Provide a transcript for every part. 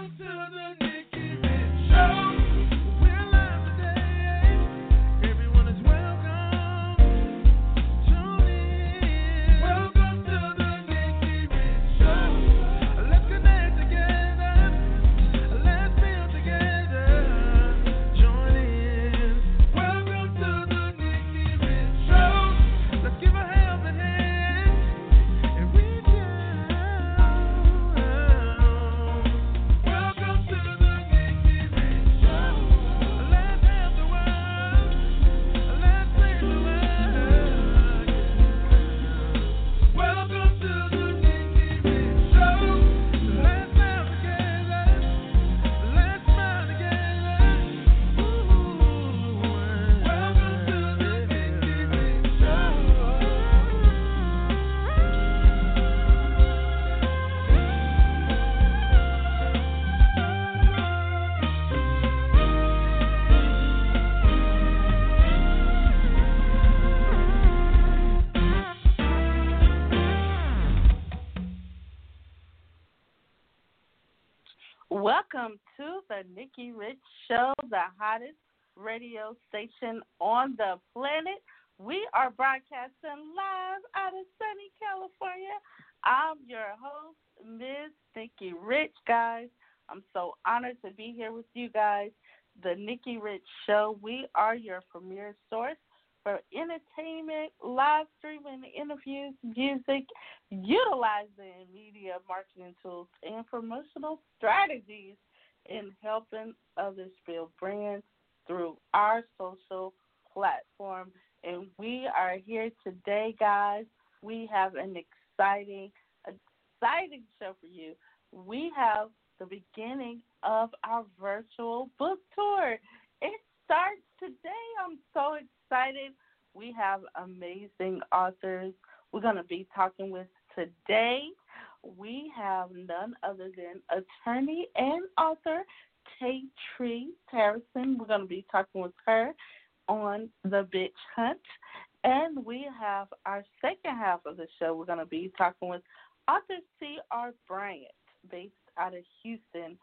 Welcome Nikki Rich Show, the hottest radio station on the planet. We are broadcasting live out of sunny California. I'm your host, Miss Nikki Rich, guys. I'm so honored to be here with you guys. The Nikki Rich Show, we are your premier source for entertainment, live streaming, interviews, music, utilizing media marketing tools, and promotional strategies in helping others build brands through our social platform. And we are here today, guys. We have an exciting, exciting show for you. We have the beginning of our virtual book tour. It starts today. I'm so excited. We have amazing authors we're going to be talking with today. We have none other than attorney and author Tay Tree Harrison. We're going to be talking with her on the bitch hunt. And we have our second half of the show. We're going to be talking with author C.R. Bryant, based out of Houston.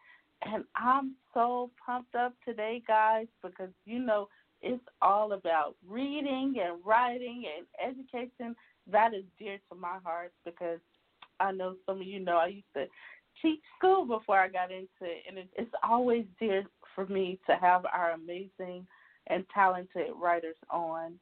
And I'm so pumped up today, guys, because you know it's all about reading and writing and education. That is dear to my heart because I know some of you know I used to teach school before I got into it, and it's always dear for me to have our amazing and talented writers on.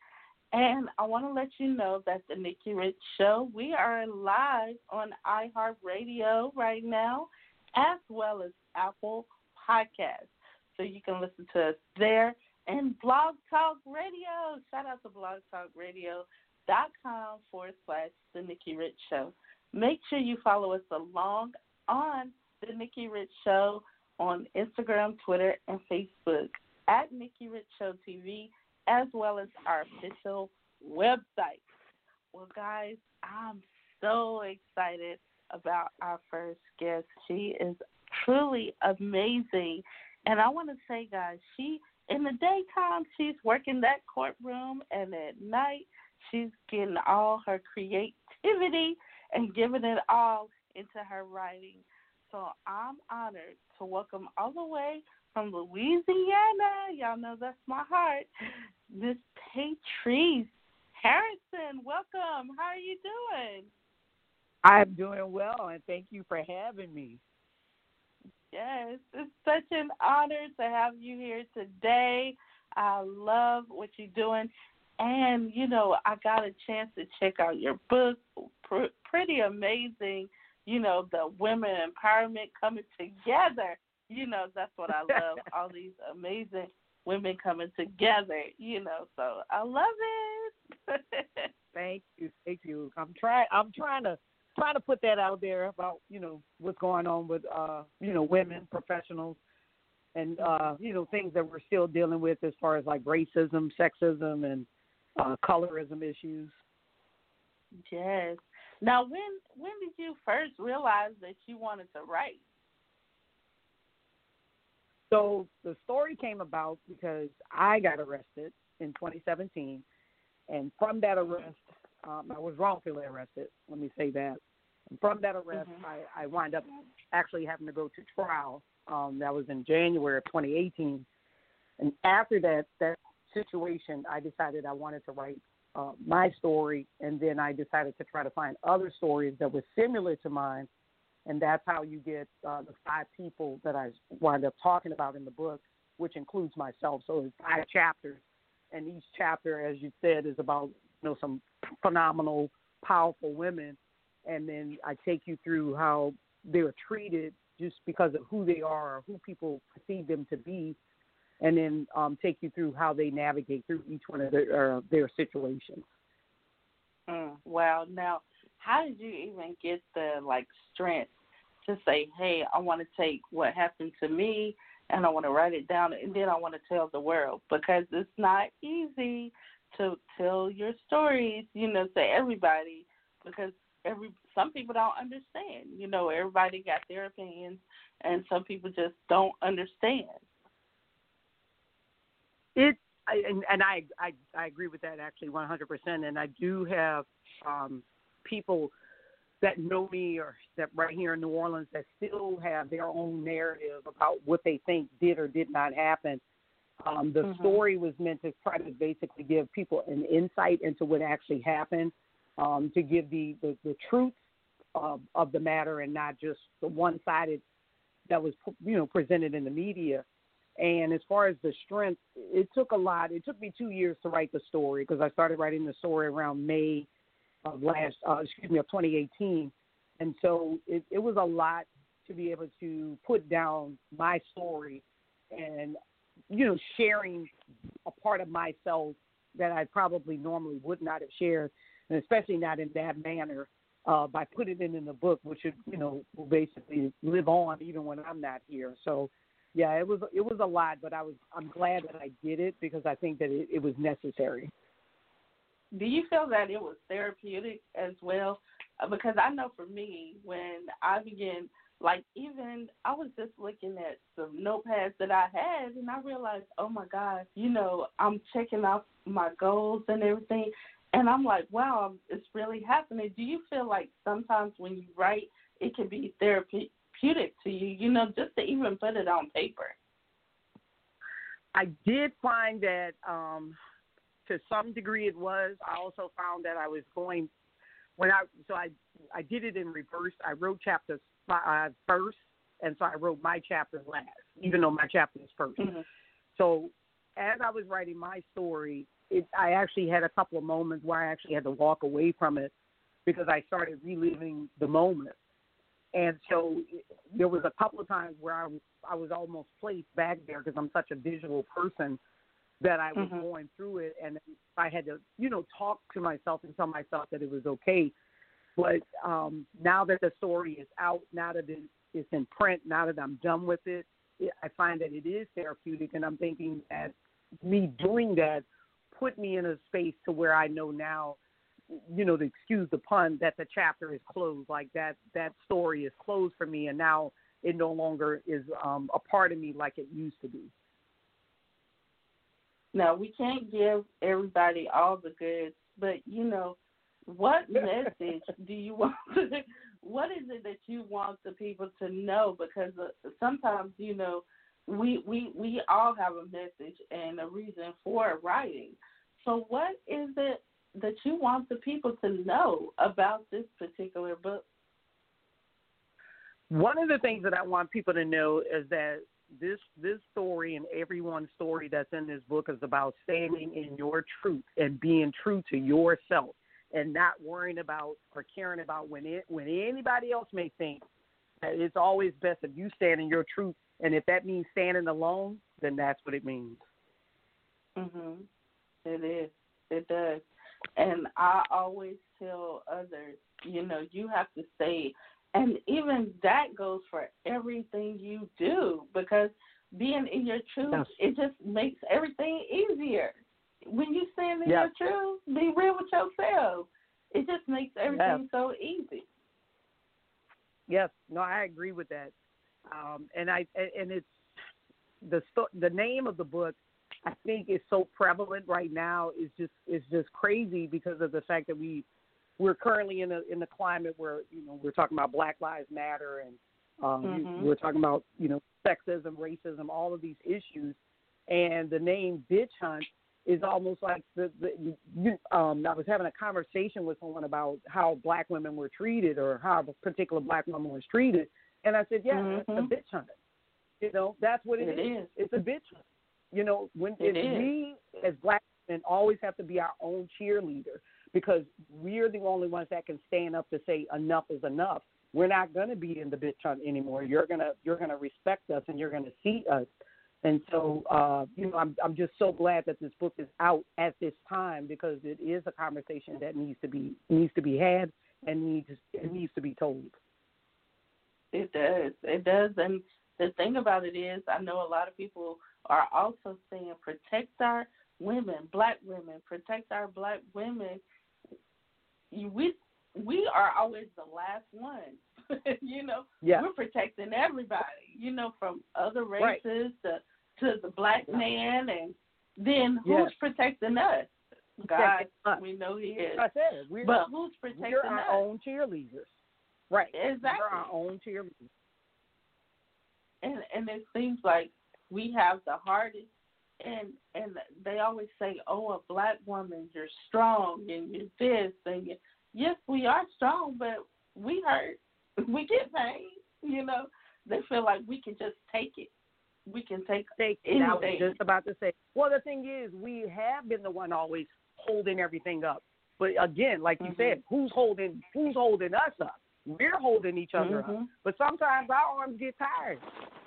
And I want to let you know that the Nikki Rich Show, we are live on iHeartRadio right now, as well as Apple Podcasts. So you can listen to us there and Blog Talk Radio. Shout out to blogtalkradio.com forward slash The Nikki Rich Show. Make sure you follow us along on The Nikki Rich Show on Instagram, Twitter, and Facebook at Nikki Rich Show TV, as well as our official website. Well, guys, I'm so excited about our first guest. She is truly amazing. And I want to say, guys, she in the daytime she's working that courtroom and at night she's getting all her creativity and giving it all into her writing. So I'm honored to welcome all the way from Louisiana, y'all know that's my heart, Miss TaeTrece Harrison. Welcome. How are you doing? I'm doing well, and thank you for having me. Yes, it's such an honor to have you here today. I love what you're doing. And, you know, I got a chance to check out your book. Pr- pretty amazing. You know, the women empowerment coming together. You know, that's what I love. All these amazing women coming together, you know, so I love it. thank you. Thank you. I'm trying I'm trying to trying to put that out there about you know what's going on with uh you know women professionals and uh you know things that we're still dealing with as far as like racism sexism and uh colorism issues yes now when when did you first realize that you wanted to write so the story came about because i got arrested in 2017 and from that arrest um, I was wrongfully arrested. Let me say that. From that arrest, mm-hmm. I, I wind up actually having to go to trial. Um, that was in January of 2018, and after that that situation, I decided I wanted to write uh, my story, and then I decided to try to find other stories that were similar to mine, and that's how you get uh, the five people that I wind up talking about in the book, which includes myself. So it's five chapters, and each chapter, as you said, is about you know some phenomenal, powerful women, and then I take you through how they were treated just because of who they are or who people perceive them to be, and then um, take you through how they navigate through each one of their uh, their situations. Mm, wow. Now, how did you even get the like strength to say, "Hey, I want to take what happened to me and I want to write it down, and then I want to tell the world because it's not easy to tell your stories, you know, to everybody because every some people don't understand. You know, everybody got their opinions, and some people just don't understand. It I, and, and I, I I agree with that actually 100%. And I do have um, people that know me or that right here in New Orleans that still have their own narrative about what they think did or did not happen. Um, the mm-hmm. story was meant to try to basically give people an insight into what actually happened, um, to give the, the, the truth of, of the matter and not just the one sided that was you know presented in the media. And as far as the strength, it took a lot. It took me two years to write the story because I started writing the story around May of last, uh, excuse me, of 2018. And so it, it was a lot to be able to put down my story and, you know, sharing a part of myself that I probably normally would not have shared, and especially not in that manner. Uh, by putting it in the book, which you know, will basically live on even when I'm not here. So, yeah, it was it was a lot, but I was I'm glad that I did it because I think that it, it was necessary do you feel that it was therapeutic as well? Uh, because I know for me, when I began, like even I was just looking at some notepads that I had, and I realized, oh my God, you know, I'm checking off my goals and everything, and I'm like, wow, it's really happening. Do you feel like sometimes when you write, it can be therapeutic to you, you know, just to even put it on paper? I did find that um to some degree it was. I also found that I was going when I so I I did it in reverse. I wrote chapters five first, and so I wrote my chapter last, even though my chapter is 1st mm-hmm. So as I was writing my story, it I actually had a couple of moments where I actually had to walk away from it because I started reliving the moment. And so there was a couple of times where I was I was almost placed back there because I'm such a visual person that I was mm-hmm. going through it, and I had to, you know, talk to myself and tell myself that it was okay. But um, now that the story is out, now that it's in print, now that I'm done with it, it, I find that it is therapeutic, and I'm thinking that me doing that put me in a space to where I know now, you know, to excuse the pun, that the chapter is closed. Like that, that story is closed for me, and now it no longer is um, a part of me like it used to be. Now we can't give everybody all the goods, but you know, what message do you want? To, what is it that you want the people to know? Because uh, sometimes you know, we we we all have a message and a reason for writing. So what is it that you want the people to know about this particular book? One of the things that I want people to know is that this this story and everyone's story that's in this book is about standing in your truth and being true to yourself and not worrying about or caring about when it when anybody else may think that it's always best if you stand in your truth. And if that means standing alone then that's what it means. Mhm it is. It does and i always tell others you know you have to stay and even that goes for everything you do because being in your truth, yes. it just makes everything easier. When you stand in yes. your truth, be real with yourself. It just makes everything yes. so easy. Yes, no, I agree with that. Um, and I and it's the the name of the book. I think is so prevalent right now is just is just crazy because of the fact that we we're currently in a in the climate where you know we're talking about Black Lives Matter and um, mm-hmm. we're talking about you know sexism, racism, all of these issues, and the name bitch hunt is almost like the, the you, um, I was having a conversation with someone about how black women were treated or how a particular black woman was treated, and I said, yeah, mm-hmm. it's a bitch hunt. You know, that's what it, it is. is. It's a bitch hunt. You know, when it if we as black men always have to be our own cheerleader because we're the only ones that can stand up to say enough is enough. We're not going to be in the bitch hunt anymore. You're gonna you're gonna respect us and you're gonna see us and so, uh, you know, I'm I'm just so glad that this book is out at this time because it is a conversation that needs to be needs to be had and needs it needs to be told. It does. It does. And the thing about it is, I know a lot of people are also saying protect our women, black women, protect our black women. We we are always the last ones. you know, yeah. we're protecting everybody. You know, from other races right. to to the black man, and then who's yes. protecting us? God, us. we know He is. I said, we're, but who's protecting we're our us? own cheerleaders, right? Exactly. We're our own cheerleaders. And and it seems like we have the hardest. And and they always say, "Oh, a black woman, you're strong, and you're this, and you yes, we are strong, but we hurt, we get pain. You know, they feel like we can just take it we can take take anything. I was just about to say. Well, the thing is, we have been the one always holding everything up. But again, like you mm-hmm. said, who's holding who's holding us up? We're holding each other mm-hmm. up. But sometimes our arms get tired.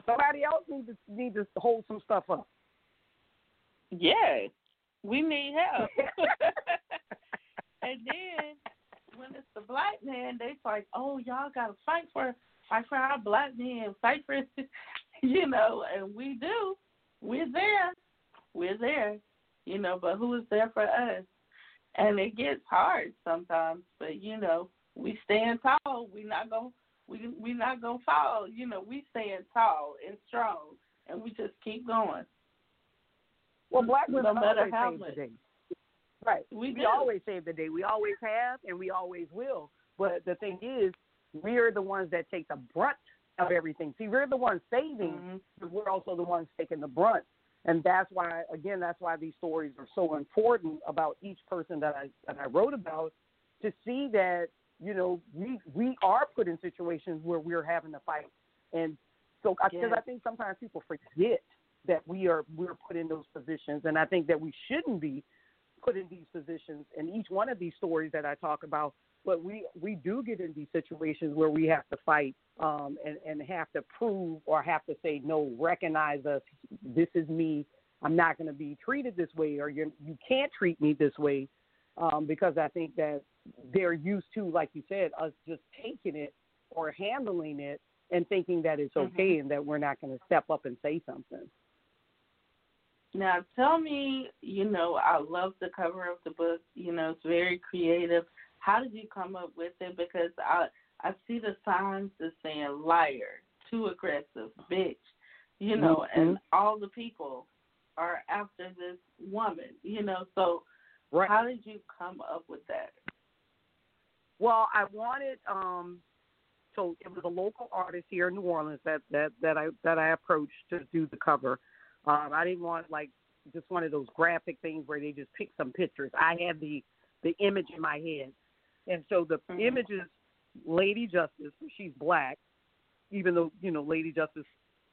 Somebody else needs to need to hold some stuff up. Yeah, we need help. and then when it's the black man, they like, oh, y'all gotta fight for fight for our black men, fight for you know, and we do. We're there. We're there. You know, but who is there for us? And it gets hard sometimes, but you know, we stand tall. We not gonna we we not gonna fall. You know, we stand tall and strong, and we just keep going. Well, black women no matter always how save much. the day. Right. We, we always save the day. We always have, and we always will. But the thing is, we're the ones that take the brunt of everything. See, we're the ones saving, mm-hmm. but we're also the ones taking the brunt. And that's why, again, that's why these stories are so important about each person that I that I wrote about to see that you know we we are put in situations where we're having to fight, and so because I think sometimes people forget that we are we're put in those positions, and I think that we shouldn't be put in these positions. And each one of these stories that I talk about but we we do get in these situations where we have to fight um, and and have to prove or have to say no, recognize us. This is me. I'm not going to be treated this way, or you you can't treat me this way, um, because I think that they're used to, like you said, us just taking it or handling it and thinking that it's mm-hmm. okay and that we're not going to step up and say something. Now, tell me, you know, I love the cover of the book. You know, it's very creative. How did you come up with it? Because I I see the signs that saying liar, too aggressive, bitch, you know, mm-hmm. and all the people are after this woman, you know. So, right. how did you come up with that? Well, I wanted um so it was a local artist here in New Orleans that that that I that I approached to do the cover. Um, I didn't want like just one of those graphic things where they just pick some pictures. I had the the image in my head, and so the mm-hmm. image is Lady Justice. She's black, even though you know Lady Justice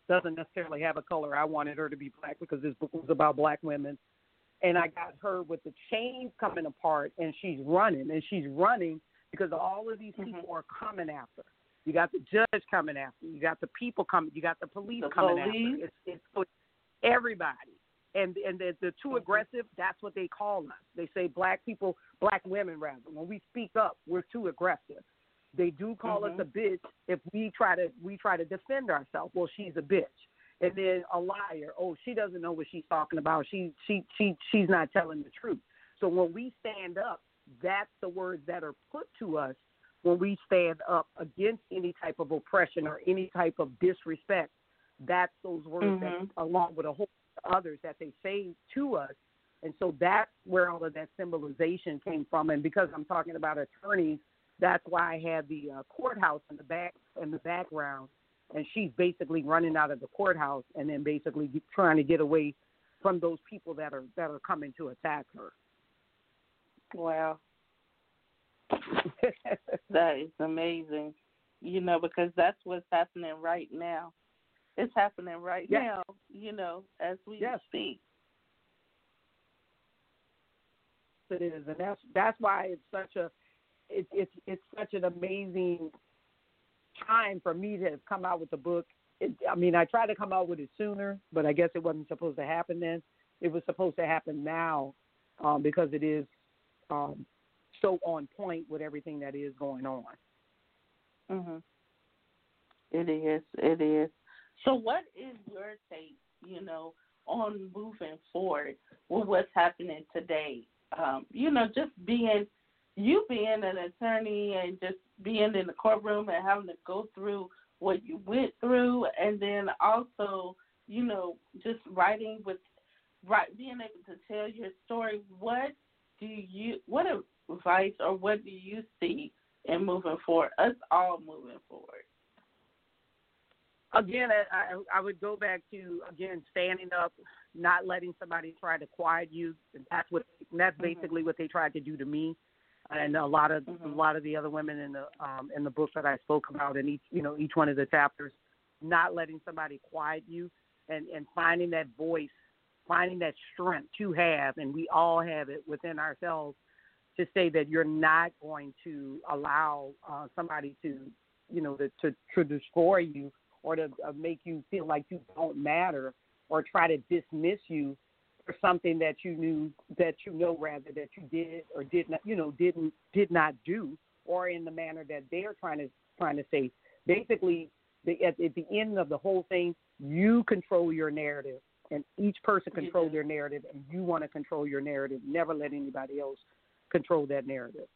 doesn't necessarily have a color. I wanted her to be black because this book was about black women. And I got her with the chains coming apart, and she's running, and she's running because all of these mm-hmm. people are coming after. You got the judge coming after. You got the people coming. You got the police the coming police. after. It's, it's everybody and and the, the too mm-hmm. aggressive that's what they call us they say black people black women rather when we speak up we're too aggressive they do call mm-hmm. us a bitch if we try to we try to defend ourselves well she's a bitch and then a liar. Oh she doesn't know what she's talking about. She she she she's not telling the truth. So when we stand up that's the words that are put to us when we stand up against any type of oppression or any type of disrespect. That's those words mm-hmm. that along with a whole others that they say to us. And so that's where all of that symbolization came from. And because I'm talking about attorneys, that's why I had the uh, courthouse in the back in the background, and she's basically running out of the courthouse and then basically trying to get away from those people that are that are coming to attack her. Wow. that is amazing. You know, because that's what's happening right now. It's happening right yes. now, you know, as we yes. speak. It is, and that's that's why it's such a it's it's it's such an amazing time for me to have come out with the book. It, I mean, I tried to come out with it sooner, but I guess it wasn't supposed to happen then. It was supposed to happen now um, because it is um, so on point with everything that is going on. Mhm. It is. It is. So, what is your take? You know, on moving forward with what's happening today. Um, you know, just being you being an attorney and just being in the courtroom and having to go through what you went through, and then also, you know, just writing with, right, being able to tell your story. What do you, what advice or what do you see in moving forward? Us all moving forward. Again, I, I would go back to again standing up, not letting somebody try to quiet you. That's what that's mm-hmm. basically what they tried to do to me and a lot of mm-hmm. a lot of the other women in the um, in the book that I spoke about in each you know each one of the chapters, not letting somebody quiet you and and finding that voice, finding that strength to have, and we all have it within ourselves to say that you're not going to allow uh, somebody to you know to, to to destroy you or to uh, make you feel like you don't matter or try to dismiss you for something that you knew that you know rather that you did or did not you know didn't did not do or in the manner that they're trying to trying to say. Basically the, at, at the end of the whole thing you control your narrative and each person controls their narrative and you want to control your narrative. Never let anybody else control that narrative.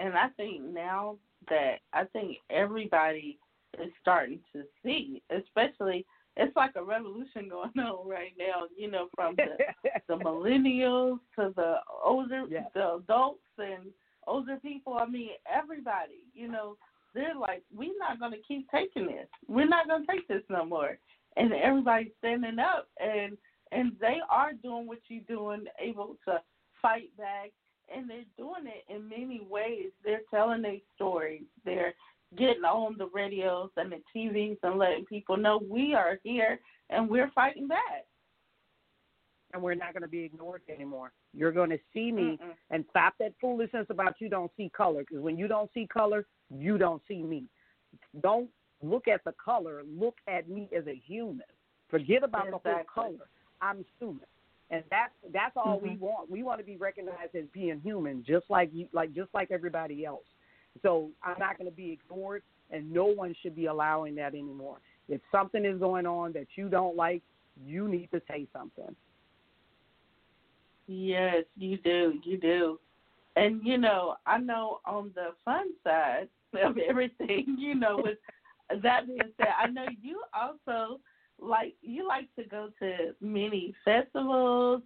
And i think now that i think everybody is starting to see especially it's like a revolution going on right now. You know, from the, the millennials to the older, yeah. the adults and older people. I mean, everybody. You know, they're like, we're not going to keep taking this. We're not going to take this no more. And everybody's standing up, and and they are doing what you're doing, able to fight back, and they're doing it in many ways. They're telling their stories. They're getting on the radios and the TVs and letting people know we are here and we're fighting back. And we're not going to be ignored anymore. You're going to see me Mm-mm. and stop that foolishness about you don't see color. Because when you don't see color, you don't see me. Don't look at the color. Look at me as a human. Forget about exactly. the whole color. I'm human, and that's that's all mm-hmm. we want. We want to be recognized as being human, just like you, like just like everybody else. So I'm not going to be ignored, and no one should be allowing that anymore. If something is going on that you don't like, you need to say something. Yes, you do. You do. And, you know, I know on the fun side of everything, you know, with that being said, I know you also like you like to go to many festivals,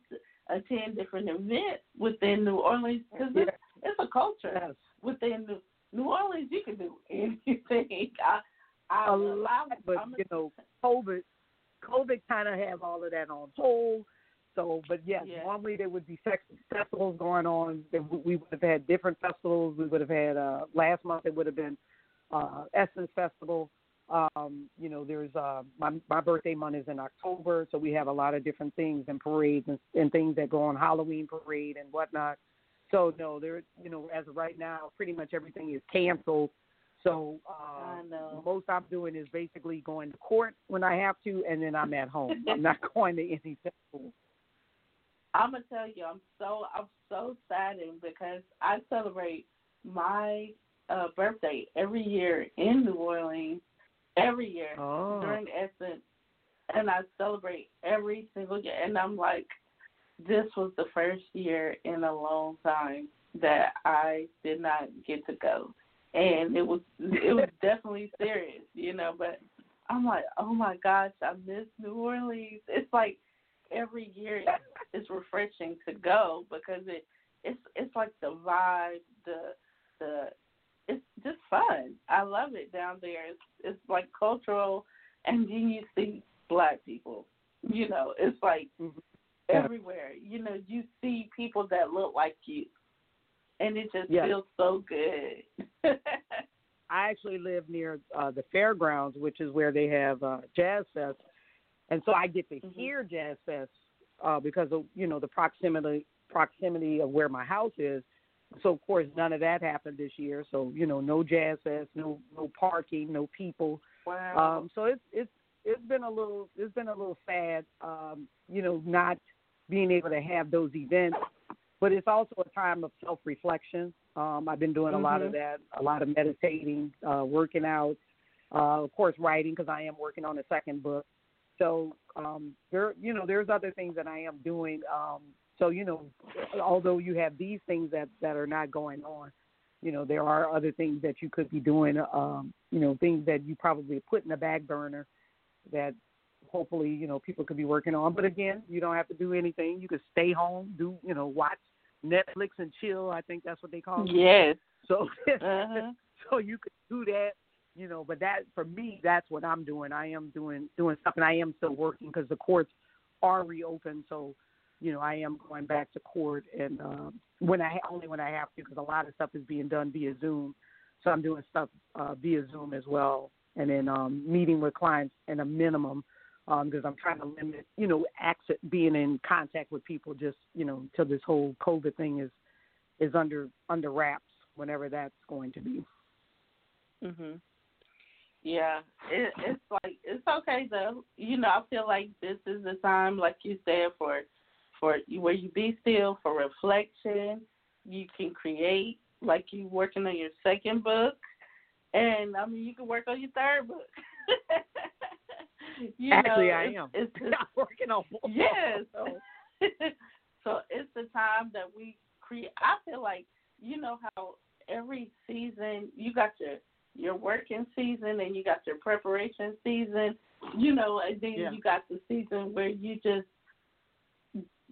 attend different events within New Orleans because it's, it's a culture within New Orleans, you can do anything. I, I a lot, but I'm you know, COVID, COVID kind of have all of that on hold. So, but yes, yeah. normally there would be festivals going on. We would have had different festivals. We would have had uh, last month. It would have been uh, Essence Festival. Um, you know, there's uh, my my birthday month is in October, so we have a lot of different things and parades and, and things that go on Halloween parade and whatnot. So no, there, you know, as of right now, pretty much everything is canceled. So uh, most I'm doing is basically going to court when I have to, and then I'm at home. I'm not going to any festival. I'm gonna tell you, I'm so I'm so saddened because I celebrate my uh, birthday every year in New Orleans, every year oh. during Essence, and I celebrate every single year. And I'm like, this was the first year in a long time that I did not get to go, and it was it was definitely serious, you know. But I'm like, oh my gosh, I miss New Orleans. It's like every year it's refreshing to go because it it's it's like the vibe, the the it's just fun. I love it down there. It's it's like cultural, and then you see black people. You know, it's like mm-hmm. Everywhere. You know, you see people that look like you, and it just yeah. feels so good. I actually live near uh, the fairgrounds, which is where they have uh, Jazz Fest, and so I get to mm-hmm. hear Jazz Fest uh, because of you know the proximity proximity of where my house is. So of course none of that happened this year. So you know no Jazz Fest, no no parking, no people. Wow. Um, so it's it's it's been a little it's been a little sad, um, you know, not being able to have those events. But it's also a time of self reflection. Um, I've been doing mm-hmm. a lot of mm-hmm. that, a lot of meditating, uh, working out, uh, of course, writing because I am working on a second book. So um, there, you know, there's other things that I am doing. Um, so you know, although you have these things that that are not going on, you know, there are other things that you could be doing. Um, you know, things that you probably put in the back burner that hopefully you know people could be working on. But again, you don't have to do anything. You could stay home, do you know, watch Netflix and chill. I think that's what they call it. Yes. So uh-huh. so you could do that you know but that for me that's what i'm doing i am doing doing stuff and i am still working because the courts are reopened so you know i am going back to court and um when i only when i have to because a lot of stuff is being done via zoom so i'm doing stuff uh via zoom as well and then um meeting with clients in a minimum um because i'm trying to limit you know access being in contact with people just you know until this whole covid thing is is under under wraps whenever that's going to be mhm yeah, it, it's like it's okay though. You know, I feel like this is the time, like you said, for for where you be still for reflection. You can create, like you working on your second book, and I mean you can work on your third book. you Actually, know, I it's, am. It's just, I'm working on both. Yes. so it's the time that we create. I feel like you know how every season you got your your working season and you got your preparation season, you know, and then yeah. you got the season where you just,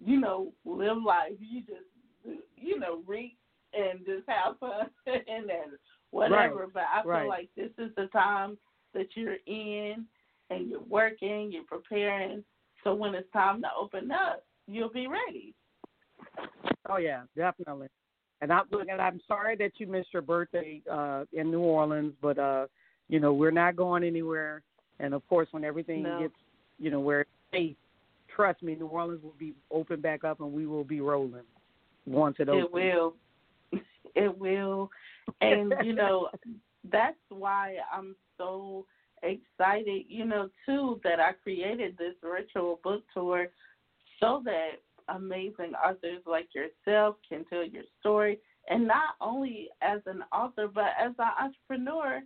you know, live life. You just, you know, read and just have fun and then whatever. Right. But I feel right. like this is the time that you're in and you're working, you're preparing. So when it's time to open up, you'll be ready. Oh yeah, definitely. And I'm looking. I'm sorry that you missed your birthday uh, in New Orleans, but uh, you know we're not going anywhere. And of course, when everything no. gets, you know, where it's safe, trust me, New Orleans will be open back up, and we will be rolling once it opens. It will. It will. And you know, that's why I'm so excited. You know, too, that I created this virtual book tour so that amazing authors like yourself can tell your story, and not only as an author, but as an entrepreneur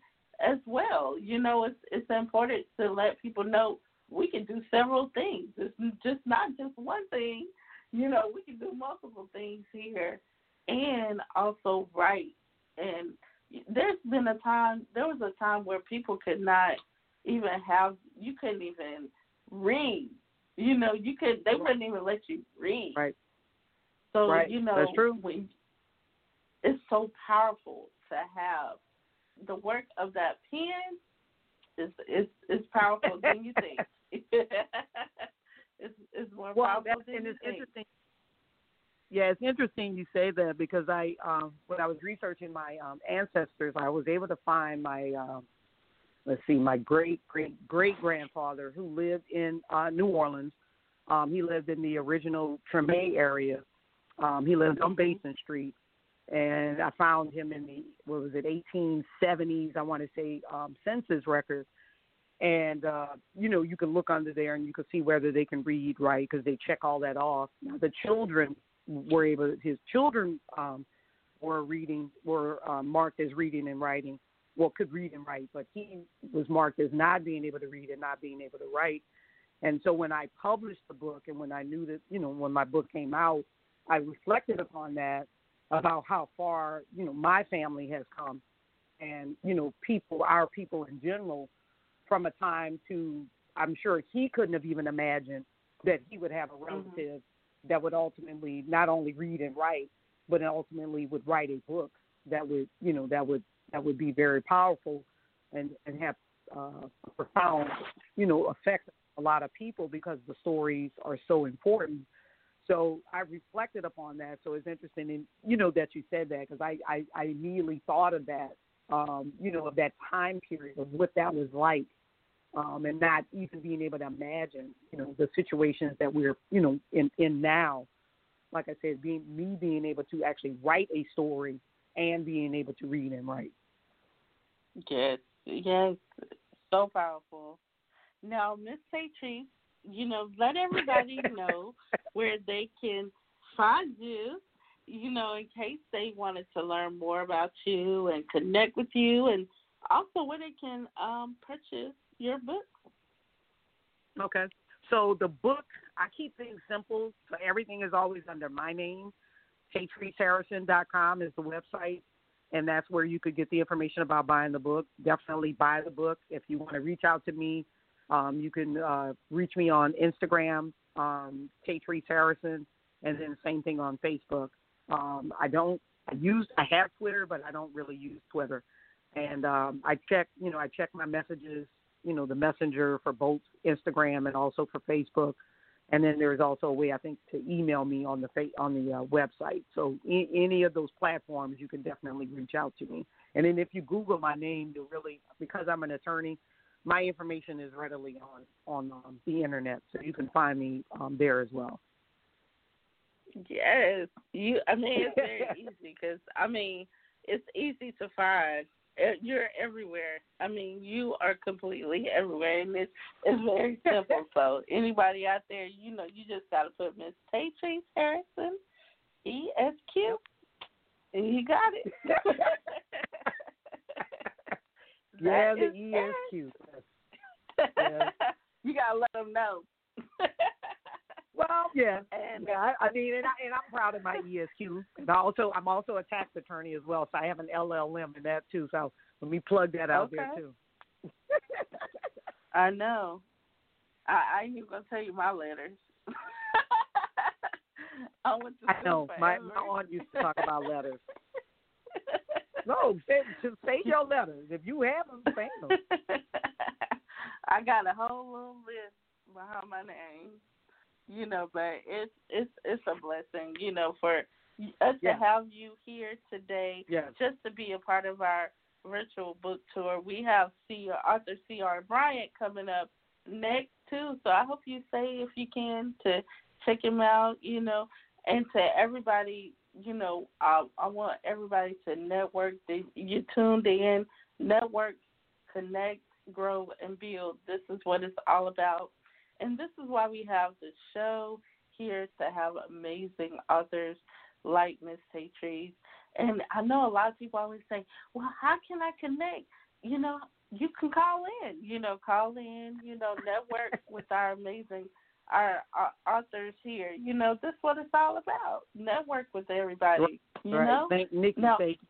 as well. You know, it's it's important to let people know we can do several things. It's just not just one thing. You know, we can do multiple things here, and also write. And there's been a time, there was a time where people could not even have, you couldn't even read you know, you could they wouldn't even let you read. Right. So right. you know, That's true. When, it's so powerful to have the work of that pen is is is powerful than you think. it's it's more well, powerful than and you it's think. interesting. Yeah, it's interesting you say that because I, um, when I was researching my um, ancestors, I was able to find my um, let's see, my great great great grandfather who lived in uh, New Orleans. Um, he lived in the original Treme area. Um, he lived on Basin Street, and I found him in the what was it, 1870s? I want to say um, census records. And uh, you know, you can look under there and you can see whether they can read, right? Because they check all that off. Now, the children were able. His children um, were reading, were uh, marked as reading and writing well, could read and write, but he was marked as not being able to read and not being able to write. And so when I published the book and when I knew that, you know, when my book came out, I reflected upon that about how far, you know, my family has come and, you know, people, our people in general, from a time to, I'm sure he couldn't have even imagined that he would have a Mm-hmm. That would ultimately not only read and write, but ultimately would write a book that would, you know, that would that would be very powerful and and have uh, a profound, you know, effect a lot of people because the stories are so important. So I reflected upon that. So it's interesting, and you know, that you said that because I, I I immediately thought of that, um, you know, of that time period of what that was like um, and not even being able to imagine, you know, the situations that we're, you know, in in now. Like I said, being me being able to actually write a story and being able to read and write. Yes, yes, so powerful. Now, Miss TaeTrece, you know, let everybody know where they can find you. You know, in case they wanted to learn more about you and connect with you, and also where they can um, purchase your book. Okay. So the book, I keep things simple. So everything is always under my name. com is the website, and that's where you could get the information about buying the book. Definitely buy the book. If you want to reach out to me, um, you can uh, reach me on Instagram, um, Harrison, and then same thing on Facebook. Um, I don't. I use. I have Twitter, but I don't really use Twitter. And um, I check. You know, I check my messages you know the messenger for both Instagram and also for Facebook. And then there's also a way I think to email me on the fa- on the uh, website. So I- any of those platforms, you can definitely reach out to me. And then if you Google my name, you'll really because I'm an attorney, my information is readily on on um, the internet, so you can find me um, there as well. Yes, you. I mean, it's very easy because I mean, it's easy to find you're everywhere. I mean, you are completely everywhere, and it's it's very simple. so anybody out there, you know, you just got to put Miss TaeTrece Harrison, E S Q, and you got it. yeah, the E S Q. Cute. you gotta let them know. Well, yeah, and yeah. I, I mean, and, I, and I'm proud of my ESQ. And also, I'm also a tax attorney as well, so I have an LLM in that too. So let me plug that out there too. I know. I, I ain't even gonna tell you my letters. I went to I know school my my aunt used to talk about letters. No, say, just say your letters. If you have them, say them. I got a whole little list behind my name, you know. But it's it's it's a blessing, you know, for us Yeah. to have you here today, Yes. just to be a part of our virtual book tour. We have C Arthur C. R. Bryant coming up next too, so I hope you say if you can to check him out, you know, and to everybody, you know, I, I want everybody to network. They, you tuned in, network, connect, grow, and build. This is what it's all about, and this is why we have the show here to have amazing authors like Miss TaeTrece. And I know a lot of people always say, "Well, how can I connect?" You know, you can call in. You know, call in. You know, network with our amazing our, our authors here. You know, this is what it's all about. Network with everybody. You right. know. Thank Nikki. Now- thank you.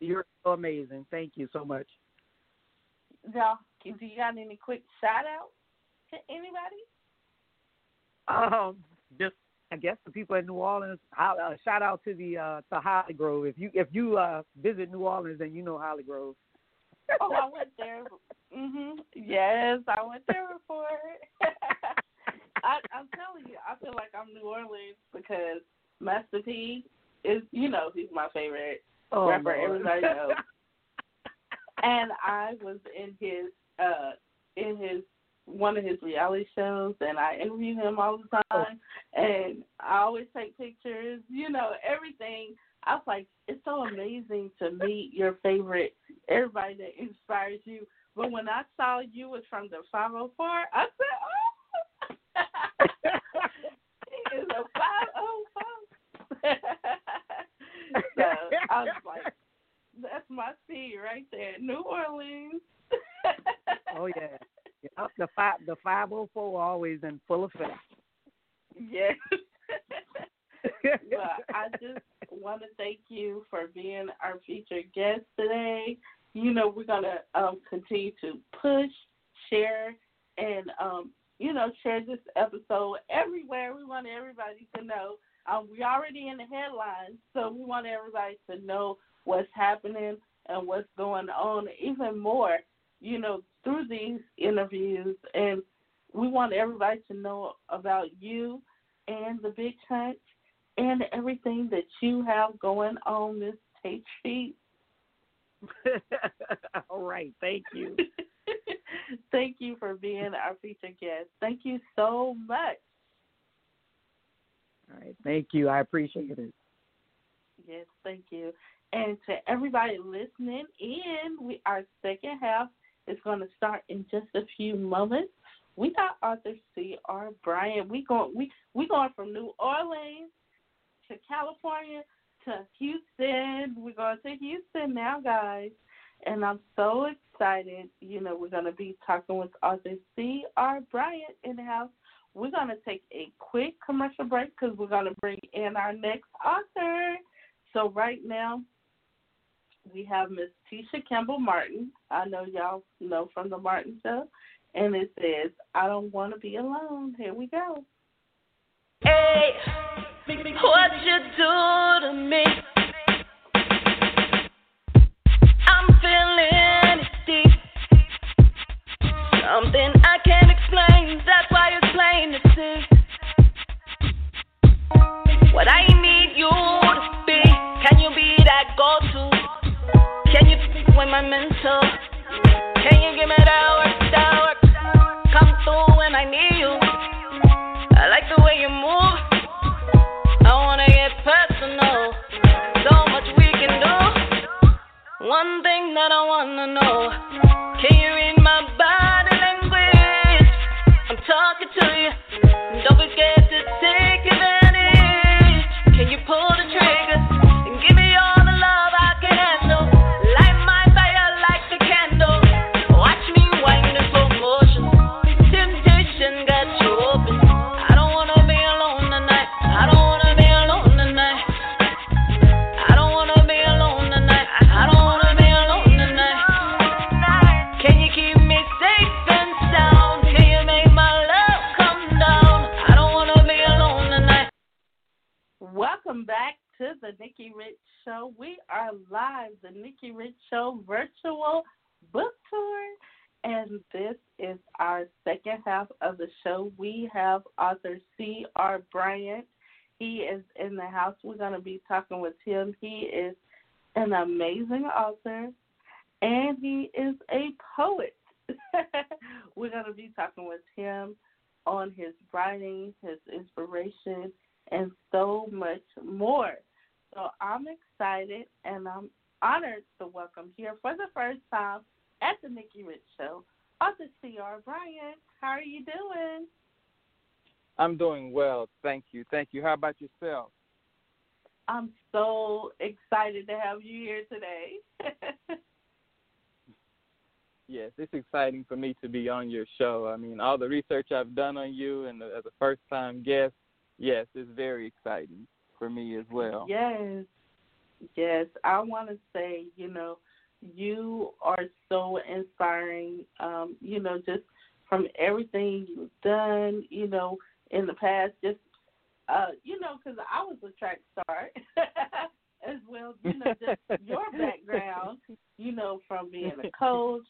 You're so amazing. Thank you so much. Now, do you got any quick shout outs to anybody? Um, just I guess the people in New Orleans. Uh, shout out to the uh, to Holly Grove. If you if you uh, visit New Orleans, then you know Holly Grove. Oh, I went there. Mhm. Yes, I went there before. I, I'm telling you, I feel like I'm New Orleans because Master P is, you know, he's my favorite Oh, rapper. Lord. Everybody knows. and I was in his uh in his one of his reality shows and I interview him all the oh. time and I always take pictures, you know, everything. I was like, it's so amazing to meet your favorite everybody that inspires you. But when I saw you was from the five oh four, I said, Oh he is a five oh four So I was like, that's my seed right there, New Orleans. oh yeah. Yep, the five the five oh four always in full effect. yes. but I just want to thank you for being our featured guest today. You know, we're going to um, continue to push, share, and um, you know, share this episode everywhere. We want everybody to know. Um, we're already in the headlines, so we want everybody to know what's happening and what's going on even more, you know, through these interviews. And we want everybody to know about you and the Big Hunt and everything that you have going on, Miss Tate Street. All right, thank you. thank you for being our featured guest. Thank you so much. All right, thank you. I appreciate it. Yes, thank you. And to everybody listening in, we our second half is going to start in just a few moments. We got author C. R. Bryant. We going we we going from New Orleans to California to Houston. We're going to Houston now, guys. And I'm so excited. You know, we're going to be talking with author C. R. Bryant in the house. We're going to take a quick commercial break because we're going to bring in our next author. So, right now, we have Miss Tisha Campbell Martin. I know y'all know from the Martin Show. And it says, I don't want to be alone. Here we go. Hey, what you do to me? I'm feeling it deep. Something I can't explain. That's why it's plain to see. What I need you with my mental? Can you give me that work, that work? Come through when I need you. I like the way you move. I wanna get personal. So much we can do. One thing that I wanna know. Can you We are live, the Nikki Rich Show virtual book tour. And this is our second half of the show. We have author C. R. Bryant. He is in the house. We're going to be talking with him. He is an amazing author and he is a poet. We're going to be talking with him on his writing, his inspiration, and so much more. So I'm excited and I'm honored to welcome here for the first time at the Nikki Rich Show, author C.R. Bryant. How are you doing? I'm doing well, thank you. Thank you. How about yourself? I'm so excited to have you here today. Yes, it's exciting for me to be on your show. I mean, all the research I've done on you and as a first time guest, yes, it's very exciting for me as well. Yes. Yes. I want to say, you know, you are so inspiring, um, you know, just from everything you've done, you know, in the past, just, uh, you know, because I was a track star as well, you know, just your background, you know, from being a coach,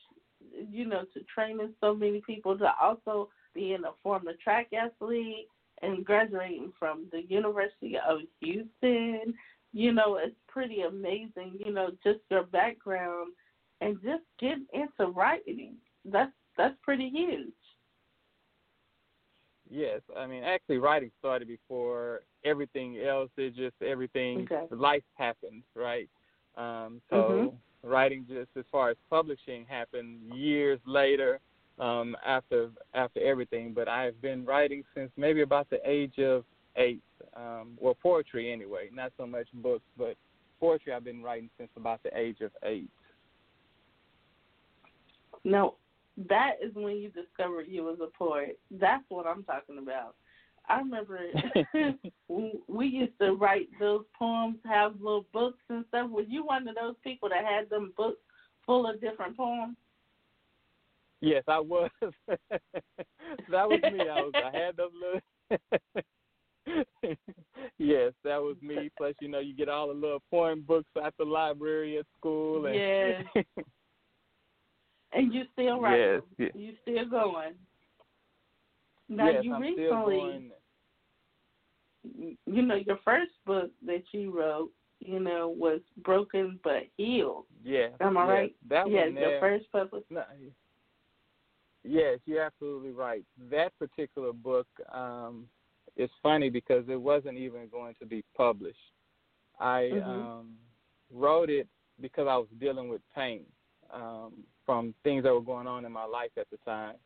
you know, to training so many people, to also being a former track athlete and graduating from the University of Houston. You know, it's pretty amazing, you know, just your background and just getting into writing. That's that's pretty huge. Yes, I mean, actually, writing started before everything else. It just everything, Okay. life happened, right? Um, so Mhm. writing, just as far as publishing, happened years later um, after after everything. But I've been writing since maybe about the age of eight. Um, well, poetry anyway, not so much books, but poetry I've been writing since about the age of eight. No, that is when you discovered you was a poet. That's what I'm talking about. I remember we we used to write those poems, have little books and stuff. Were you one of those people that had them books full of different poems? Yes, I was. that was me. I was. I had those little. yes, that was me. Plus, you know, you get all the little poem books at the library at school. And yes. and you still writing. Yes. You still going. Now yes, you I'm recently, still going. you know, your first book that you wrote, you know, was Broken but Healed. Yes. Am I yes, right? That yes, one your first published. No, yes, you're absolutely right. That particular book um, is funny because it wasn't even going to be published. I Mhm. um, wrote it because I was dealing with pain um, from things that were going on in my life at the time,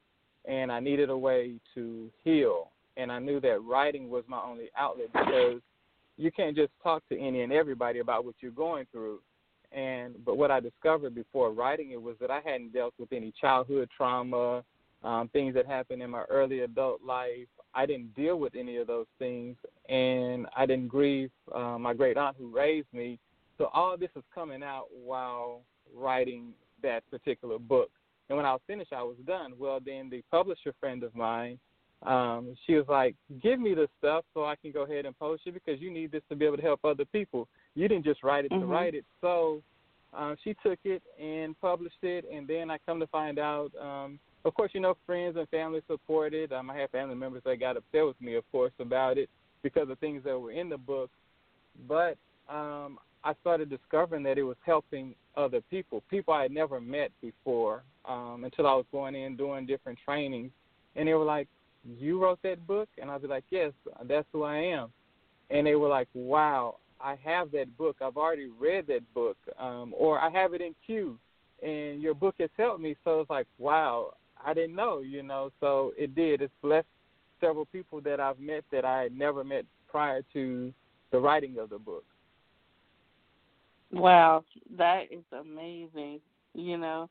and I needed a way to heal. And I knew that writing was my only outlet because you can't just talk to any and everybody about what you're going through and but what I discovered before writing it was that I hadn't dealt with any childhood trauma, um, things that happened in my early adult life. I didn't deal with any of those things, and I didn't grieve uh, my great aunt who raised me. So all this is coming out while writing that particular book. And when I was finished, I was done. Well, then the publisher friend of mine, um, she was like, "Give me the stuff so I can go ahead and post it because you need this to be able to help other people. You didn't just write it Mhm. to write it." So um, she took it and published it, and then I come to find out. Um, of course, you know, friends and family supported. Um, I had family members that got upset with me, of course, about it because of things that were in the book. But um, I started discovering that it was helping other people, people I had never met before, um, until I was going in doing different trainings, and they were like, "You wrote that book?" And I'd be like, "Yes, that's who I am." And they were like, "Wow, I have that book. I've already read that book, um, or I have it in queue, and your book has helped me." So it's like, "Wow, I didn't know," you know. So it did. It's blessed several people that I've met that I had never met prior to the writing of the book. Wow, that is amazing. You know,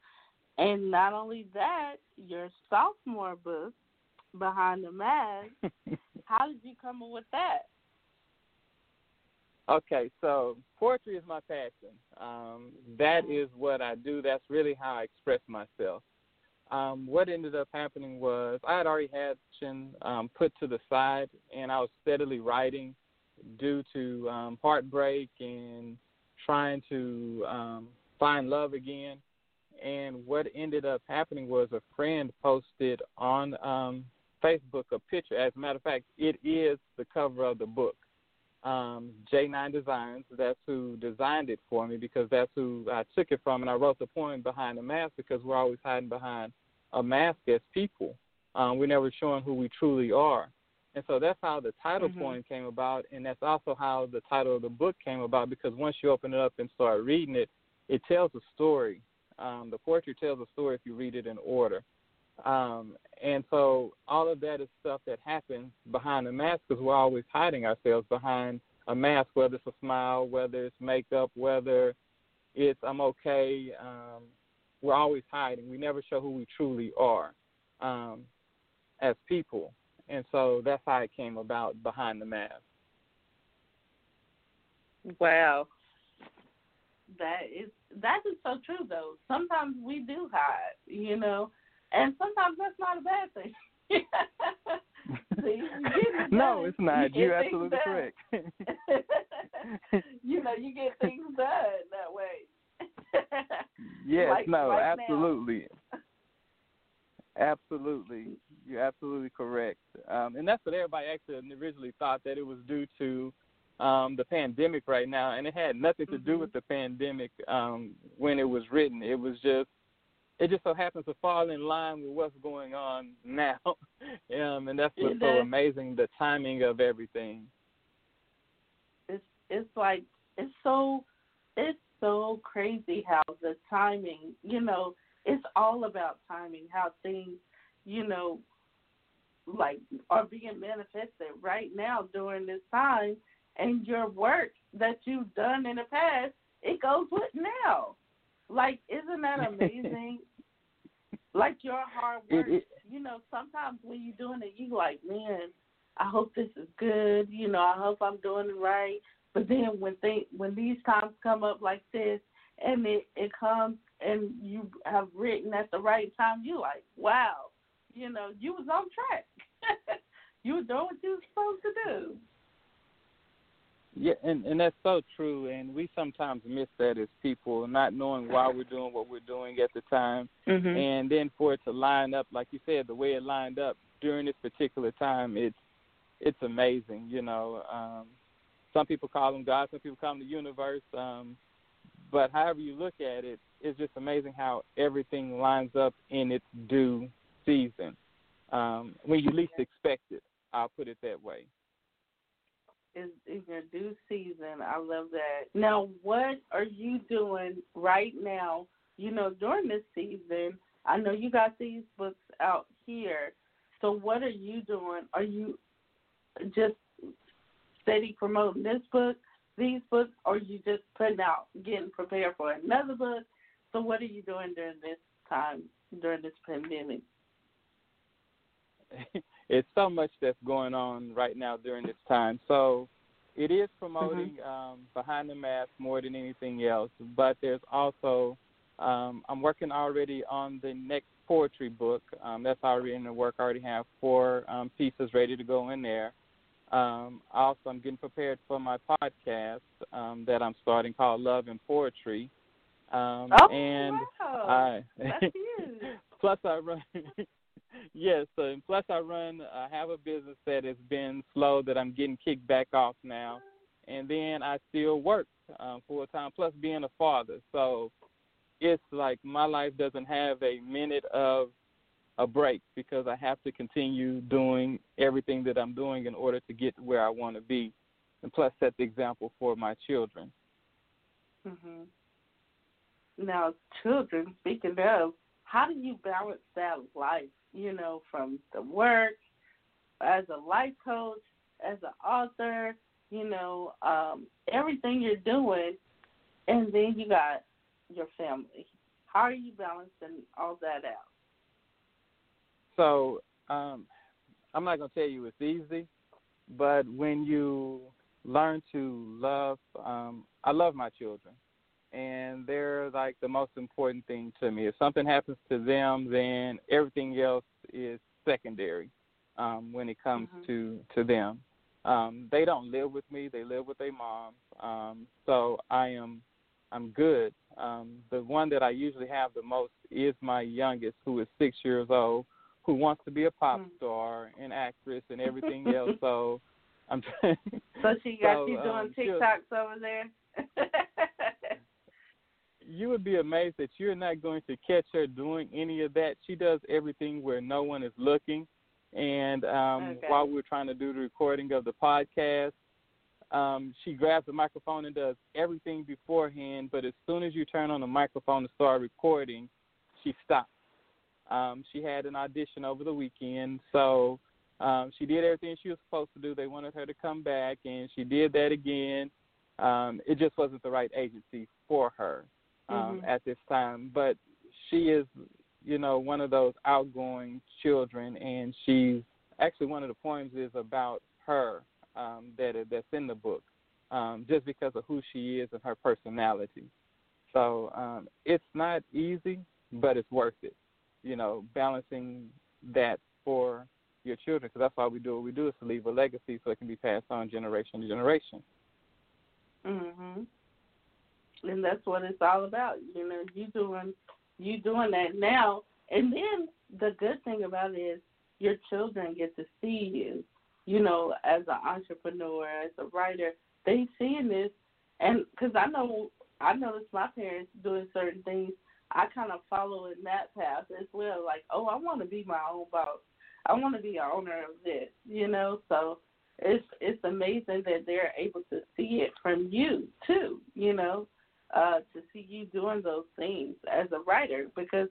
and not only that, your sophomore book, Behind the Mask. how did you come up with that? Okay, so poetry is my passion. Um, that is what I do. That's really how I express myself. Um, what ended up happening was I had already had Chin, um, put to the side, and I was steadily writing due to um, heartbreak and trying to um, find love again. And what ended up happening was a friend posted on um, Facebook a picture. As a matter of fact, it is the cover of the book um, J9 Designs. That's who designed it for me because that's who I took it from. And I wrote the poem behind the mask because we're always hiding behind a mask as people. Um, we're never showing who we truly are. And so that's how the title Mhm. poem came about. And that's also how the title of the book came about because once you open it up and start reading it, it tells a story. Um, the poetry tells a story if you read it in order. Um, and so all of that is stuff that happens behind the mask because we're always hiding ourselves behind a mask, whether it's a smile, whether it's makeup, whether it's I'm okay. Um, we're always hiding. We never show who we truly are um, as people. And so that's how it came about behind the mask. Wow. That is that is so true though. Sometimes we do hide, you know, and sometimes that's not a bad thing. See, it no, it's not. You You're absolutely correct. you know, you get things done that way. yes, Like no, right now. absolutely. Absolutely. You're absolutely correct. Um, and that's what everybody actually originally thought that it was due to um, the pandemic right now. And it had nothing to do Mhm. with the pandemic um, when it was written. It was just, it just so happens to fall in line with what's going on now. um, and that's what's so amazing the timing of everything. it's it's like it's so it's so crazy how the timing you know it's all about timing how things you know like are being manifested right now during this time and your work that you've done in the past it goes with now like isn't that amazing like your hard It- work it- you know sometimes when you're doing it you like man i hope this is good you know i hope i'm doing it right but then when they when these times come up like this and it it comes and you have written at the right time, you like, wow, you know, you was on track. you were doing what you were supposed to do. Yeah, and and that's so true. And we sometimes miss that as people, not knowing why we're doing what we're doing at the time, mm-hmm. and then for it to line up, like you said, the way it lined up during this particular time, it's it's amazing. You know, um, some people call them God, some people call them the universe. Um, but however you look at it, it's just amazing how everything lines up in its due season um, when you least expect it. I'll put it that way. Is in your due season. I love that. Now, what are you doing right now? You know, during this season, I know you got these books out here. So, what are you doing? Are you just steady promoting this book, these books, or are you just putting out, getting prepared for another book? So, what are you doing during this time, during this pandemic? it's so much that's going on right now during this time. So, it is promoting mm-hmm. um, behind the mask more than anything else, but there's also um, I'm working already on the next poetry book. Um, that's already in the work. I already have four um, pieces ready to go in there. Um, also, I'm getting prepared for my podcast um, that I'm starting called Love and Poetry. Um, oh, and wow. I, That's huge. plus I run. yes, so, plus I run. I have a business that has been slow that I'm getting kicked back off now, and then I still work um, full time. Plus being a father, so it's like my life doesn't have a minute of a break because I have to continue doing everything that I'm doing in order to get where I want to be, and plus set the example for my children. Mhm. Now, children. Speaking of, how do you balance that life? You know, from the work as a life coach, as an author, you know, um, everything you're doing, and then you got your family. How are you balancing all that out? So um, I'm not going to tell you it's easy, but when you learn to love, um, I love my children, and they're like the most important thing to me. If something happens to them, then everything else is secondary um, when it comes mm-hmm. to to them. Um, they don't live with me; they live with their mom. Um, so I am I'm good. Um, the one that I usually have the most is my youngest, who is six years old, who wants to be a pop mm. star, and actress, and everything else. So I'm. so she got so, you doing um, TikToks over there. you would be amazed that you're not going to catch her doing any of that. She does everything where no one is looking. And um, okay. while we were trying to do the recording of the podcast, um, she grabs the microphone and does everything beforehand, but as soon as you turn on the microphone to start recording, she stops. Um, she had an audition over the weekend, so um, she did everything she was supposed to do. They wanted her to come back, and she did that again. Um, it just wasn't the right agency for her um, mm-hmm. at this time, but she is, you know, one of those outgoing children, and she's actually one of the poems is about her um, that that's in the book, um, just because of who she is and her personality. So um, it's not easy, but it's worth it. You know, balancing that for your children, because that's why we do what we do is to leave a legacy so it can be passed on generation to generation. Mhm. And that's what it's all about. You know, you doing you doing that now, and then the good thing about it is your children get to see you you know, as an entrepreneur, as a writer, they seeing this, and because I know I noticed my parents doing certain things, I kind of follow in that path as well. Like, oh, I want to be my own boss. I want to be an owner of this, you know. So it's it's amazing that they're able to see it from you too, you know, uh, to see you doing those things as a writer because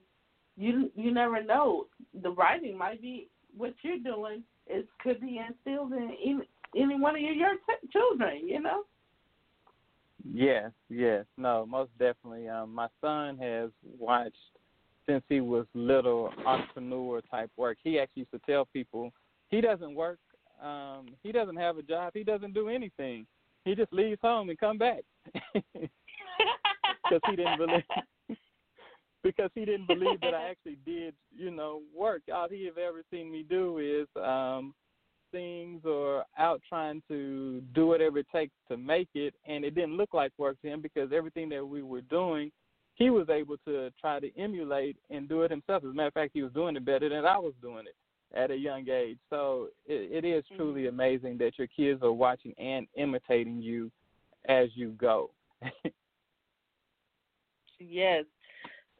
you you never know the writing might be what you're doing it could be instilled in any, any one of your, your t- children, you know? Yes, yes. No, most definitely. Um, my son has watched since he was little entrepreneur type work. He actually used to tell people he doesn't work, um, he doesn't have a job, he doesn't do anything. He just leaves home and come back. Because he didn't believe because he didn't believe that I actually did, you know, work. All he have ever seen me do is um things or out trying to do whatever it takes to make it and it didn't look like work to him because everything that we were doing he was able to try to emulate and do it himself. As a matter of fact, he was doing it better than I was doing it at a young age. So it, it is truly mm-hmm. amazing that your kids are watching and imitating you as you go. yes,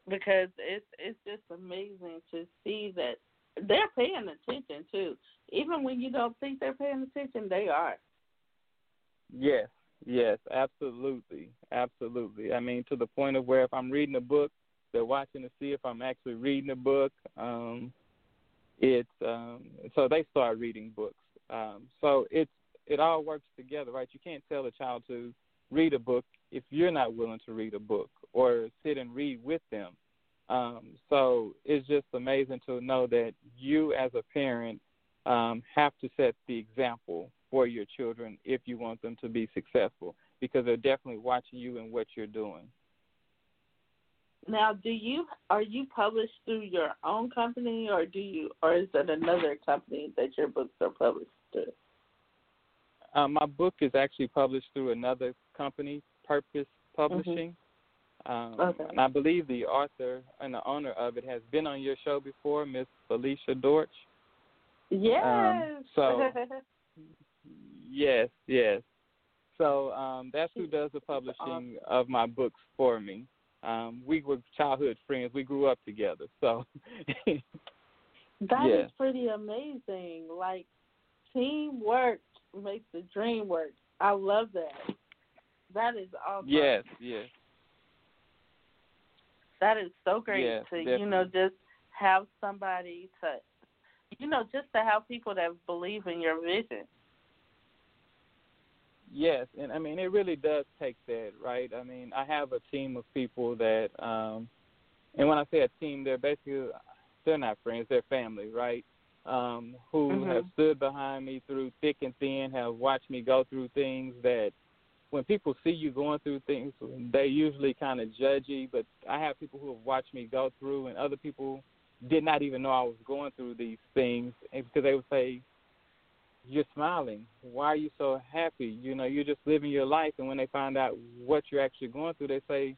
because it's it's just amazing to see that they're paying attention too. Even when you don't think they're paying attention, they are. Yes, yes, absolutely, absolutely. I mean, to the point of where if I'm reading a book, they're watching to see if I'm actually reading a book. Um, it's um, so they start reading books. Um, so it's it all works together, right? You can't tell a child to read a book if you're not willing to read a book or sit and read with them. Um, so it's just amazing to know that you, as a parent, um, have to set the example for your children if you want them to be successful, because they're definitely watching you and what you're doing. Now, do you are you published through your own company, or do you, or is it another company that your books are published through? Um, my book is actually published through another company, Purpose Publishing. Mm-hmm. Um, okay. And I believe the author and the owner of it has been on your show before, Miss Felicia Dortch. Yes. Um, so, yes, yes. So um, that's who does the publishing of my books for me. Um, we were childhood friends. We grew up together. So that yes. is pretty amazing. Like teamwork makes the dream work. I love that. That is awesome. Yes, yes. That is so great yes, to definitely. you know just have somebody to you know just to have people that believe in your vision. Yes, and I mean it really does take that, right? I mean, I have a team of people that um and when I say a team, they're basically they're not friends, they're family, right? Um, who mm-hmm. have stood behind me through thick and thin, have watched me go through things that when people see you going through things, they usually kind of judge you. But I have people who have watched me go through, and other people did not even know I was going through these things because they would say, you're smiling. Why are you so happy? You know, you're just living your life. And when they find out what you're actually going through, they say,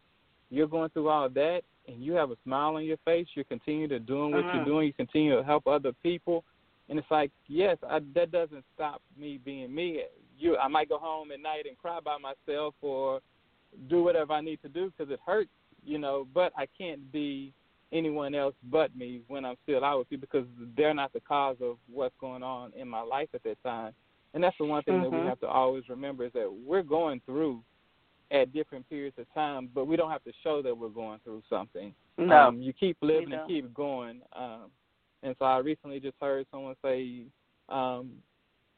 you're going through all that and you have a smile on your face. You continue to doing what uh-huh. you're doing. You continue to help other people. And it's like, yes, I, that doesn't stop me being me. You, I might go home at night and cry by myself or do whatever I need to do because it hurts, you know. But I can't be anyone else but me when I'm still out with you because they're not the cause of what's going on in my life at that time. And that's the one thing mm-hmm. that we have to always remember is that we're going through at different periods of time, but we don't have to show that we're going through something. No, um, you keep living and keep going. Um, and so I recently just heard someone say, um,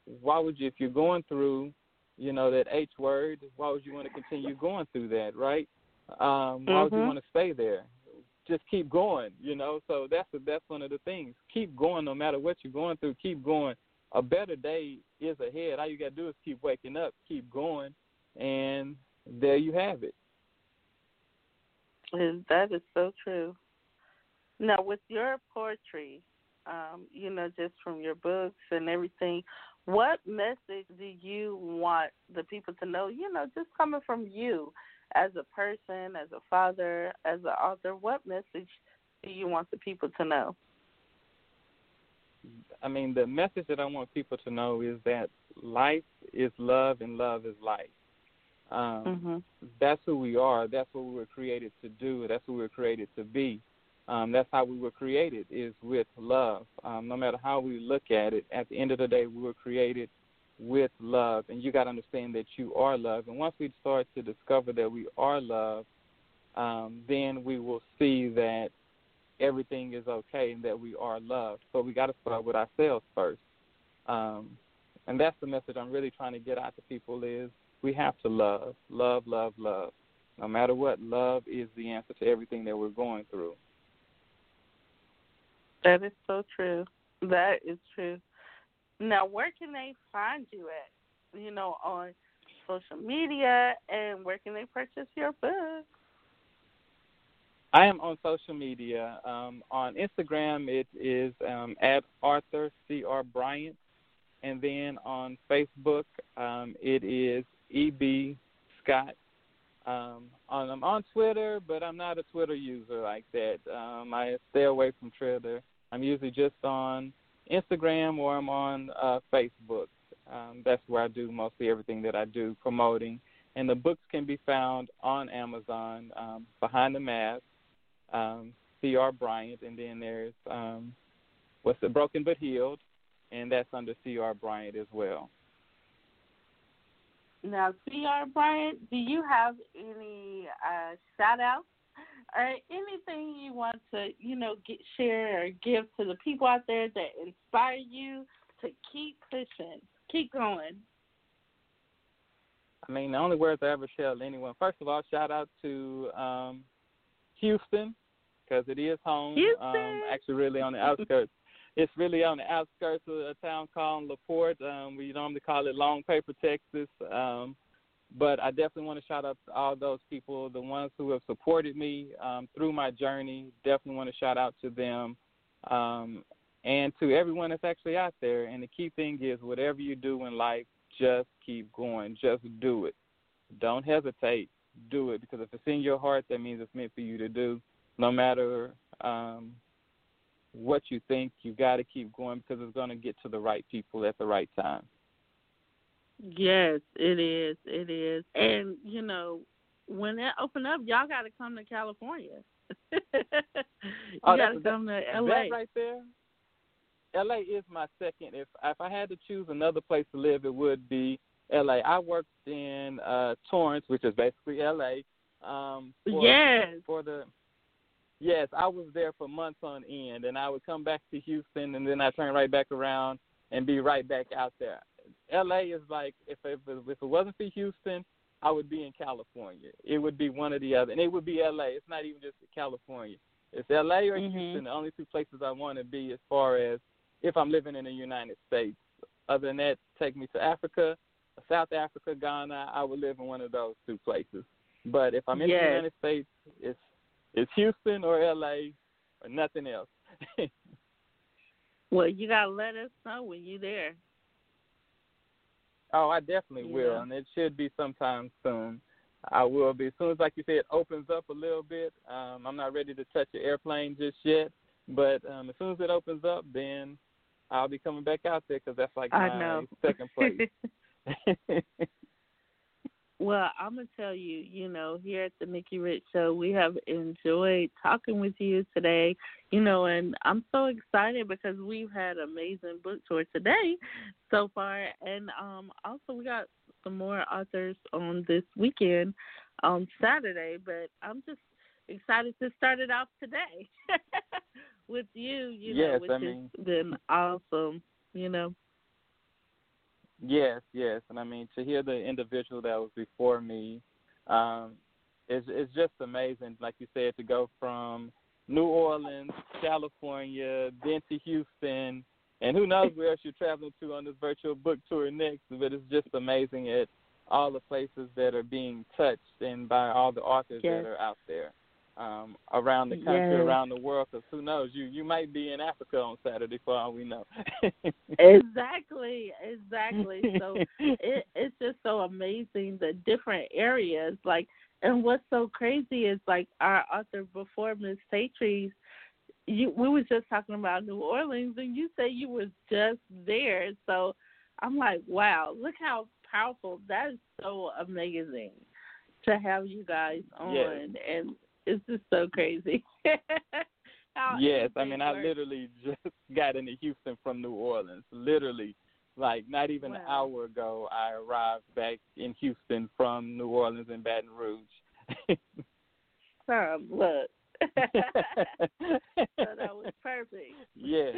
"Why would you, if you're going through, you know, that H word, why would you want to continue going through that, right? Um, why mm-hmm. would you want to stay there? just keep going, you know. So that's the, that's one of the things. Keep going no matter what you're going through. Keep going. A better day is ahead. All you got to do is keep waking up, keep going, and there you have it. And that is so true. Now, with your poetry, um, you know, just from your books and everything, what message do you want the people to know? You know, just coming from you as a person, as a father, as an author, what message do you want the people to know? I mean, the message that I want people to know is that life is love and love is life. Um, mm-hmm. That's who we are. That's what we were created to do. That's who we were created to be. Um, that's how we were created is with love. Um, no matter how we look at it, at the end of the day, we were created with love, and you got to understand that you are love. And once we start to discover that we are love, um, then we will see that everything is okay and that we are loved. So we got to start with ourselves first. Um, and that's the message I'm really trying to get out to people is we have to love, love, love, love. No matter what, love is the answer to everything that we're going through. That is so true. That is true. Now, where can they find you at? You know, on social media, and where can they purchase your book? I am on social media. Um, on Instagram, it is um, at Arthur C. R. Bryant, and then on Facebook, um, it is E. B. Scott. Um, on, I'm on Twitter, but I'm not a Twitter user like that. Um, I stay away from Twitter. I'm usually just on Instagram or I'm on uh, Facebook. Um, that's where I do mostly everything that I do promoting. And the books can be found on Amazon, um, Behind the Mask, um, C.R. Bryant, and then there's um, what's the Broken but Healed, and that's under C.R. Bryant as well. Now, C.R. Bryant, do you have any uh, shout outs or anything you want to, you know, get, share or give to the people out there that inspire you to keep pushing, keep going? I mean, the only words I ever tell anyone. First of all, shout out to um, Houston because it is home. Houston. Um, actually, really on the outskirts. it's really on the outskirts of a town called LaPorte. Um, we normally call it Long Paper, Texas. Um, but I definitely want to shout out to all those people, the ones who have supported me um, through my journey. Definitely want to shout out to them. Um, and to everyone that's actually out there. And the key thing is, whatever you do in life, just keep going. Just do it. Don't hesitate. Do it because if it's in your heart, that means it's meant for you to do. No matter um, what you think, you got to keep going because it's going to get to the right people at the right time. Yes, it is. It is. And, you know, when that open up, y'all got to come to California. you oh, got to come to LA. Right there. LA is my second. If if I had to choose another place to live, it would be LA. I worked in uh Torrance, which is basically LA. Um for, yes. For the Yes, I was there for months on end, and I would come back to Houston, and then I turn right back around and be right back out there. LA is like if if if it wasn't for Houston, I would be in California. It would be one or the other, and it would be LA. It's not even just California. It's LA or mm-hmm. Houston. The only two places I want to be as far as if I'm living in the United States. Other than that, take me to Africa, South Africa, Ghana. I would live in one of those two places. But if I'm in yes. the United States, it's it's Houston or LA or nothing else. well, you gotta let us know when you're there. Oh, I definitely yeah. will, and it should be sometime soon. I will be as soon as, like you said, it opens up a little bit. Um, I'm not ready to touch the airplane just yet, but um, as soon as it opens up, then I'll be coming back out there because that's like my second place. well, I'm gonna tell you, you know, here at the Nikki Rich Show, we have enjoyed talking with you today. You know, and I'm so excited because we've had amazing book tour today so far, and um, also we got some more authors on this weekend on Saturday. But I'm just excited to start it off today with you. You yes, know, which I mean, has been awesome. You know. Yes, yes, and I mean to hear the individual that was before me, um, it's it's just amazing. Like you said, to go from New Orleans, California, then to Houston, and who knows where else you're traveling to on this virtual book tour next. But it's just amazing at all the places that are being touched and by all the authors yes. that are out there um, around the country, yes. around the world. Because who knows, you you might be in Africa on Saturday for all we know. exactly, exactly. So it, it's just so amazing the different areas. Like, and what's so crazy is like our author before Miss TaeTrece. You, we were just talking about New Orleans, and you say you were just there. So I'm like, wow, look how powerful. That is so amazing to have you guys on, yes. and it's just so crazy. yes, I mean. I literally just got into Houston from New Orleans. Literally, like not even wow. an hour ago, I arrived back in Houston from New Orleans and Baton Rouge. um, look. so that was perfect. Yes.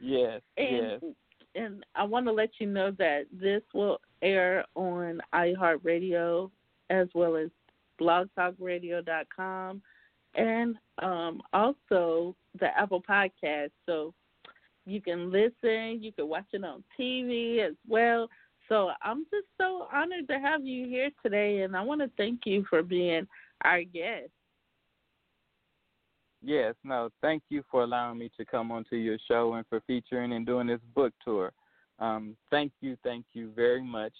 Yes. and, yes. And I want to let you know that this will air on iHeartRadio as well as blogtalkradio.com and um, also the Apple Podcast. So you can listen, you can watch it on TV as well. So I'm just so honored to have you here today, and I want to thank you for being our guest. Yes, no, thank you for allowing me to come onto your show and for featuring and doing this book tour. Um, thank you, thank you very much.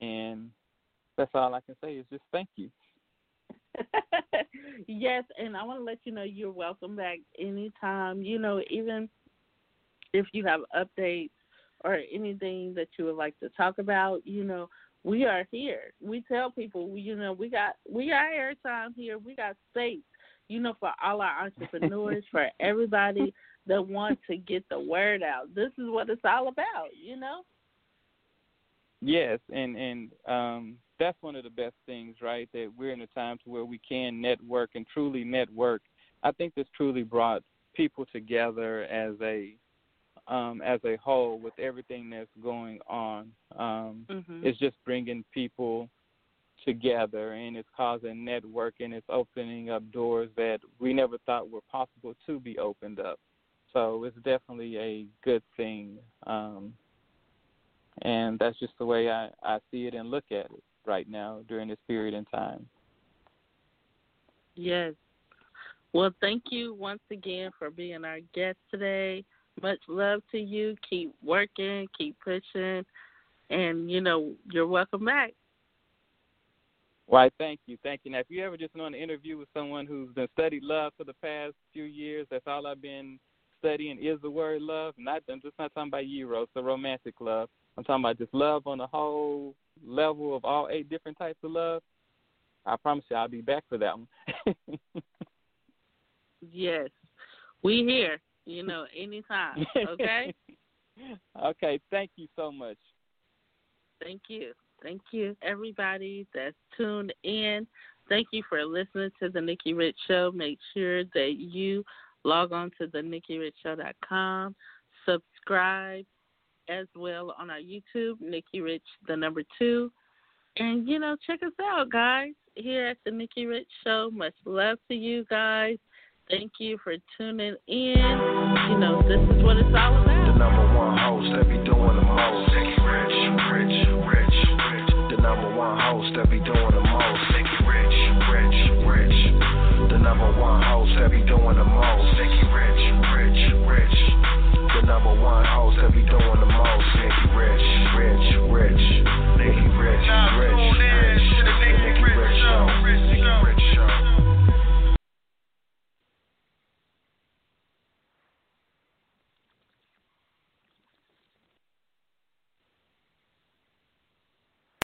And that's all I can say is just thank you. yes, and I want to let you know you're welcome back anytime. You know, even if you have updates or anything that you would like to talk about, you know, we are here. We tell people, you know, we got we got airtime here. We got space you know, for all our entrepreneurs, for everybody that wants to get the word out. This is what it's all about, you know? Yes, and and um that's one of the best things, right? That we're in a time to where we can network and truly network. I think this truly brought people together as a um, as a whole with everything that's going on. Um, mm-hmm. It's just bringing people together and it's causing networking it's opening up doors that we never thought were possible to be opened up so it's definitely a good thing um and that's just the way i i see it and look at it right now during this period in time yes well thank you once again for being our guest today much love to you keep working keep pushing and you know you're welcome back why, thank you, thank you. Now, if you ever just want to interview with someone who's been studied love for the past few years, that's all I've been studying is the word love. Not I'm just not talking about eros, the romantic love. I'm talking about just love on the whole level of all eight different types of love. I promise you, I'll be back for that one. yes, we here. You know, anytime. Okay. okay. Thank you so much. Thank you. Thank you, everybody that's tuned in. Thank you for listening to the Nikki Rich Show. Make sure that you log on to the NikkiRichShow.com, subscribe as well on our YouTube, Nikki Rich, the number two. And, you know, check us out, guys, here at the Nikki Rich Show. Much love to you guys. Thank you for tuning in. You know, this is what it's all about. The number one host that be doing the most. Nikki Rich, Rich Rich, Rich. The number one host that be doing the most. Nikki Rich, Rich, Rich. The number one host that be doing the most. Rich, Rich the number one host that be doing the most. Nikki Rich, Rich, Rich. Nikki Rich, Rich.